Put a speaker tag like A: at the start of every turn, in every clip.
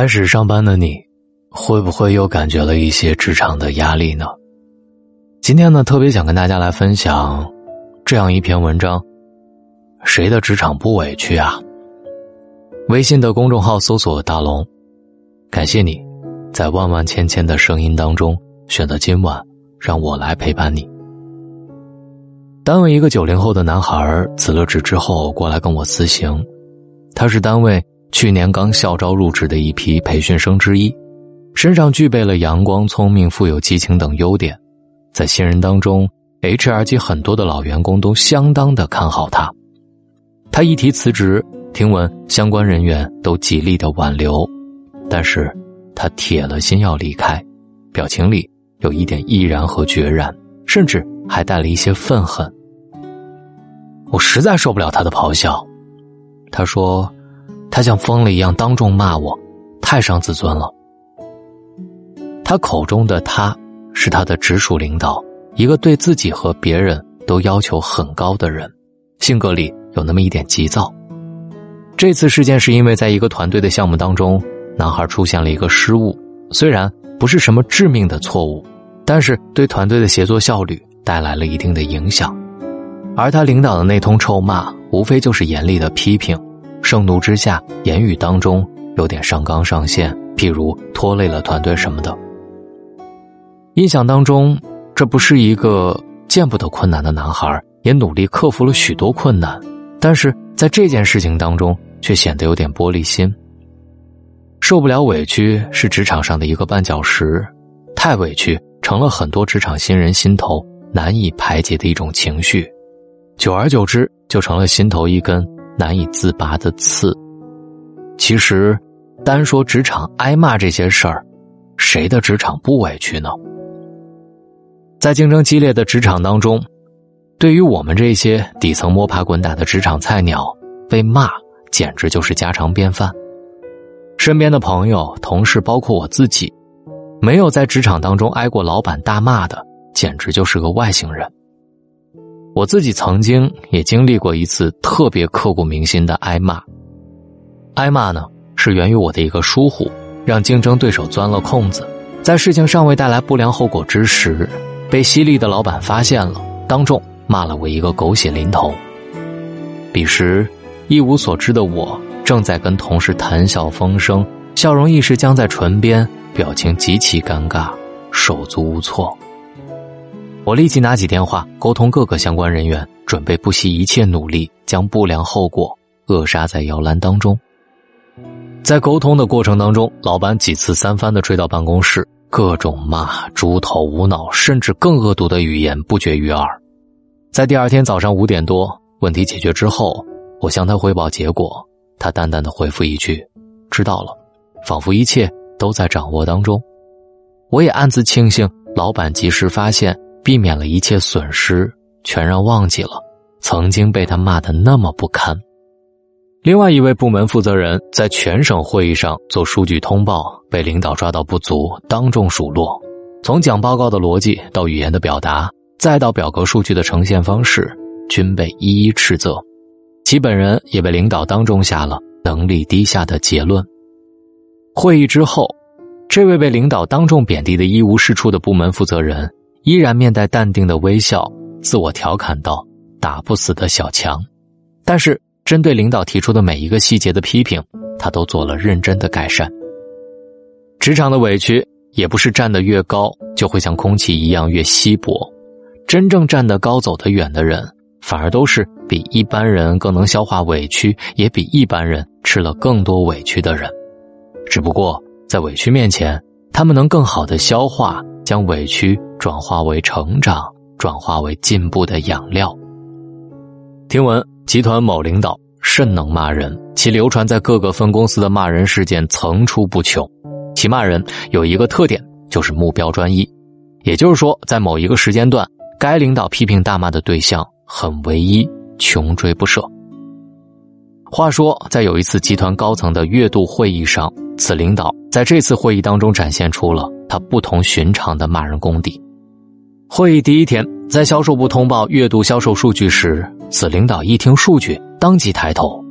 A: 开始上班的你，会不会又感觉了一些职场的压力呢？今天呢，特别想跟大家来分享这样一篇文章：谁的职场不委屈啊？微信的公众号搜索“大龙”，感谢你，在万万千千的声音当中选择今晚让我来陪伴你。单位一个九零后的男孩辞了职之后过来跟我辞行，他是单位。去年刚校招入职的一批培训生之一，身上具备了阳光、聪明、富有激情等优点，在新人当中，HR 及很多的老员工都相当的看好他。他一提辞职，听闻相关人员都极力的挽留，但是他铁了心要离开，表情里有一点毅然和决然，甚至还带了一些愤恨。我实在受不了他的咆哮，他说。他像疯了一样当众骂我，太伤自尊了。他口中的他，是他的直属领导，一个对自己和别人都要求很高的人，性格里有那么一点急躁。这次事件是因为在一个团队的项目当中，男孩出现了一个失误，虽然不是什么致命的错误，但是对团队的协作效率带来了一定的影响。而他领导的那通臭骂，无非就是严厉的批评。盛怒之下，言语当中有点上纲上线，譬如拖累了团队什么的。印象当中，这不是一个见不得困难的男孩，也努力克服了许多困难，但是在这件事情当中，却显得有点玻璃心。受不了委屈是职场上的一个绊脚石，太委屈成了很多职场新人心头难以排解的一种情绪，久而久之，就成了心头一根。难以自拔的刺。其实，单说职场挨骂这些事儿，谁的职场不委屈呢？在竞争激烈的职场当中，对于我们这些底层摸爬滚打的职场菜鸟，被骂简直就是家常便饭。身边的朋友、同事，包括我自己，没有在职场当中挨过老板大骂的，简直就是个外星人。我自己曾经也经历过一次特别刻骨铭心的挨骂。挨骂呢，是源于我的一个疏忽，让竞争对手钻了空子，在事情尚未带来不良后果之时，被犀利的老板发现了，当众骂了我一个狗血淋头。彼时一无所知的我，正在跟同事谈笑风生，笑容一时僵在唇边，表情极其尴尬，手足无措。我立即拿起电话，沟通各个相关人员，准备不惜一切努力将不良后果扼杀在摇篮当中。在沟通的过程当中，老板几次三番的追到办公室，各种骂、猪头、无脑，甚至更恶毒的语言不绝于耳。在第二天早上五点多，问题解决之后，我向他汇报结果，他淡淡的回复一句：“知道了。”仿佛一切都在掌握当中。我也暗自庆幸，老板及时发现。避免了一切损失，全然忘记了曾经被他骂的那么不堪。另外一位部门负责人在全省会议上做数据通报，被领导抓到不足，当众数落。从讲报告的逻辑到语言的表达，再到表格数据的呈现方式，均被一一斥责。其本人也被领导当众下了能力低下的结论。会议之后，这位被领导当众贬低的一无是处的部门负责人。依然面带淡定的微笑，自我调侃道：“打不死的小强。”但是，针对领导提出的每一个细节的批评，他都做了认真的改善。职场的委屈也不是站得越高就会像空气一样越稀薄，真正站得高、走得远的人，反而都是比一般人更能消化委屈，也比一般人吃了更多委屈的人。只不过，在委屈面前，他们能更好的消化。将委屈转化为成长，转化为进步的养料。听闻集团某领导甚能骂人，其流传在各个分公司的骂人事件层出不穷。其骂人有一个特点，就是目标专一，也就是说，在某一个时间段，该领导批评大骂的对象很唯一，穷追不舍。话说，在有一次集团高层的月度会议上，此领导在这次会议当中展现出了。他不同寻常的骂人功底。会议第一天，在销售部通报月度销售数据时，此领导一听数据，当即抬头，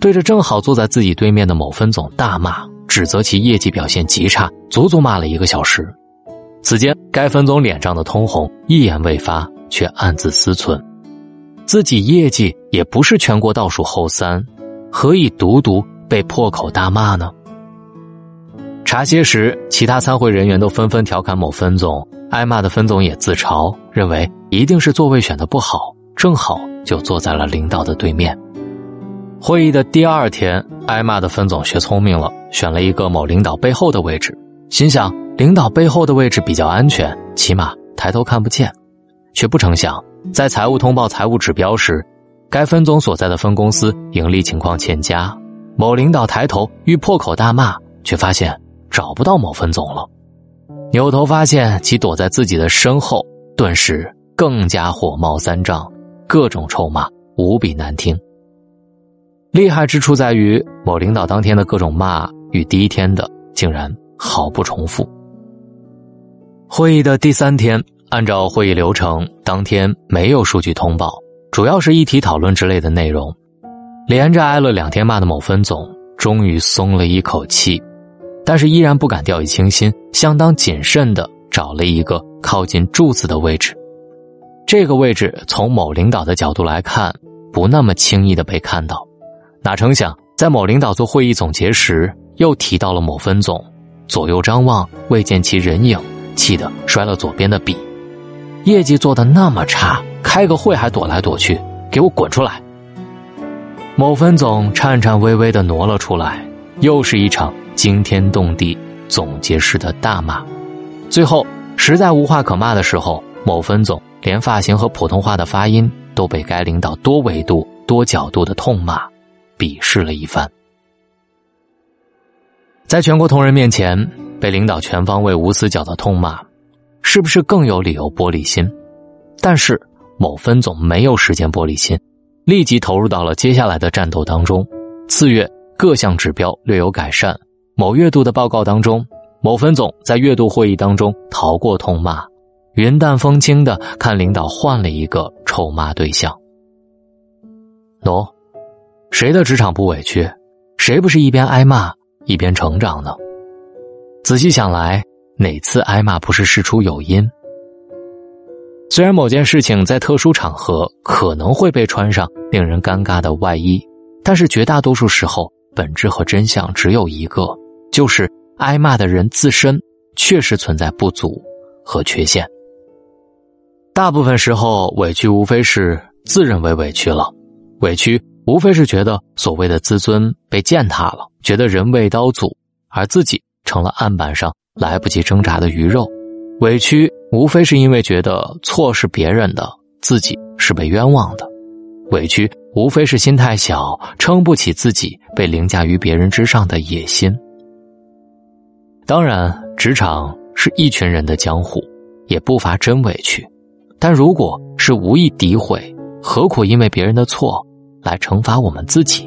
A: 对着正好坐在自己对面的某分总大骂：“指责其业绩表现极差，足足骂了一个小时。此间，该分总脸上的通红，一言未发，却暗自思忖：自己业绩也不是全国倒数后三，何以独独被破口大骂呢？茶歇时，其他参会人员都纷纷调侃某分总，挨骂的分总也自嘲，认为一定是座位选的不好，正好就坐在了领导的对面。会议的第二天，挨骂的分总学聪明了，选了一个某领导背后的位置，心想。领导背后的位置比较安全，起码抬头看不见，却不成想，在财务通报财务指标时，该分总所在的分公司盈利情况欠佳。某领导抬头欲破口大骂，却发现找不到某分总了。扭头发现其躲在自己的身后，顿时更加火冒三丈，各种臭骂，无比难听。厉害之处在于，某领导当天的各种骂与第一天的竟然毫不重复。会议的第三天，按照会议流程，当天没有数据通报，主要是议题讨论之类的内容。连着挨了两天骂的某分总，终于松了一口气，但是依然不敢掉以轻心，相当谨慎的找了一个靠近柱子的位置。这个位置从某领导的角度来看，不那么轻易的被看到。哪成想，在某领导做会议总结时，又提到了某分总，左右张望，未见其人影。气得摔了左边的笔，业绩做的那么差，开个会还躲来躲去，给我滚出来！某分总颤颤巍巍的挪了出来，又是一场惊天动地总结式的大骂。最后实在无话可骂的时候，某分总连发型和普通话的发音都被该领导多维度、多角度的痛骂、鄙视了一番，在全国同仁面前。被领导全方位无死角的痛骂，是不是更有理由玻璃心？但是某分总没有时间玻璃心，立即投入到了接下来的战斗当中。次月各项指标略有改善，某月度的报告当中，某分总在月度会议当中逃过痛骂，云淡风轻的看领导换了一个臭骂对象。喏，谁的职场不委屈？谁不是一边挨骂一边成长呢？仔细想来，哪次挨骂不是事出有因？虽然某件事情在特殊场合可能会被穿上令人尴尬的外衣，但是绝大多数时候，本质和真相只有一个，就是挨骂的人自身确实存在不足和缺陷。大部分时候，委屈无非是自认为委屈了，委屈无非是觉得所谓的自尊被践踏了，觉得人为刀俎，而自己。成了案板上来不及挣扎的鱼肉，委屈无非是因为觉得错是别人的，自己是被冤枉的；委屈无非是心太小，撑不起自己被凌驾于别人之上的野心。当然，职场是一群人的江湖，也不乏真委屈，但如果是无意诋毁，何苦因为别人的错来惩罚我们自己？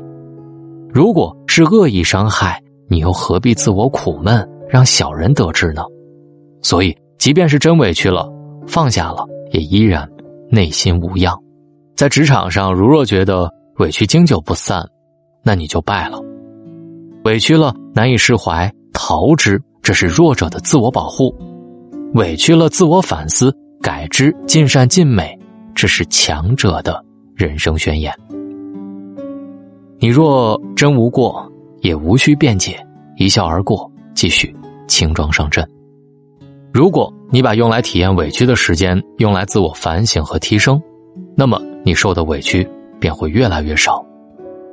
A: 如果是恶意伤害。你又何必自我苦闷，让小人得志呢？所以，即便是真委屈了，放下了，也依然内心无恙。在职场上，如若觉得委屈经久不散，那你就败了。委屈了难以释怀，逃之，这是弱者的自我保护；委屈了自我反思，改之，尽善尽美，这是强者的人生宣言。你若真无过。也无需辩解，一笑而过，继续轻装上阵。如果你把用来体验委屈的时间用来自我反省和提升，那么你受的委屈便会越来越少。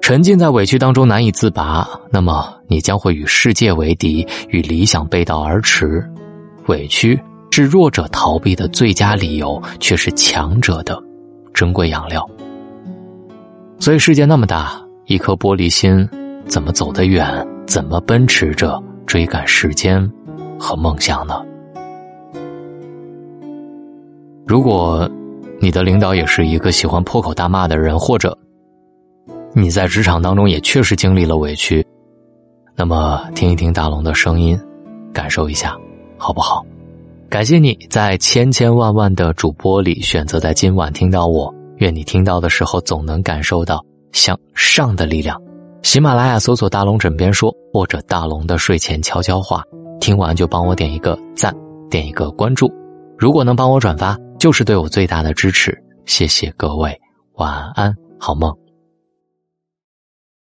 A: 沉浸在委屈当中难以自拔，那么你将会与世界为敌，与理想背道而驰。委屈是弱者逃避的最佳理由，却是强者的珍贵养料。所以世界那么大，一颗玻璃心。怎么走得远？怎么奔驰着追赶时间和梦想呢？如果你的领导也是一个喜欢破口大骂的人或者你在职场当中也确实经历了委屈那么听一听大龙的声音感受一下好不好？感谢你在千千万万的主播里选择在今晚听到我愿你听到的时候总能感受到向上的力量。喜马拉雅搜索大龙枕边说或者大龙的睡前悄悄话听完就帮我点一个赞点一个关注。如果能帮我转发就是对我最大的支持谢谢各位晚安好梦。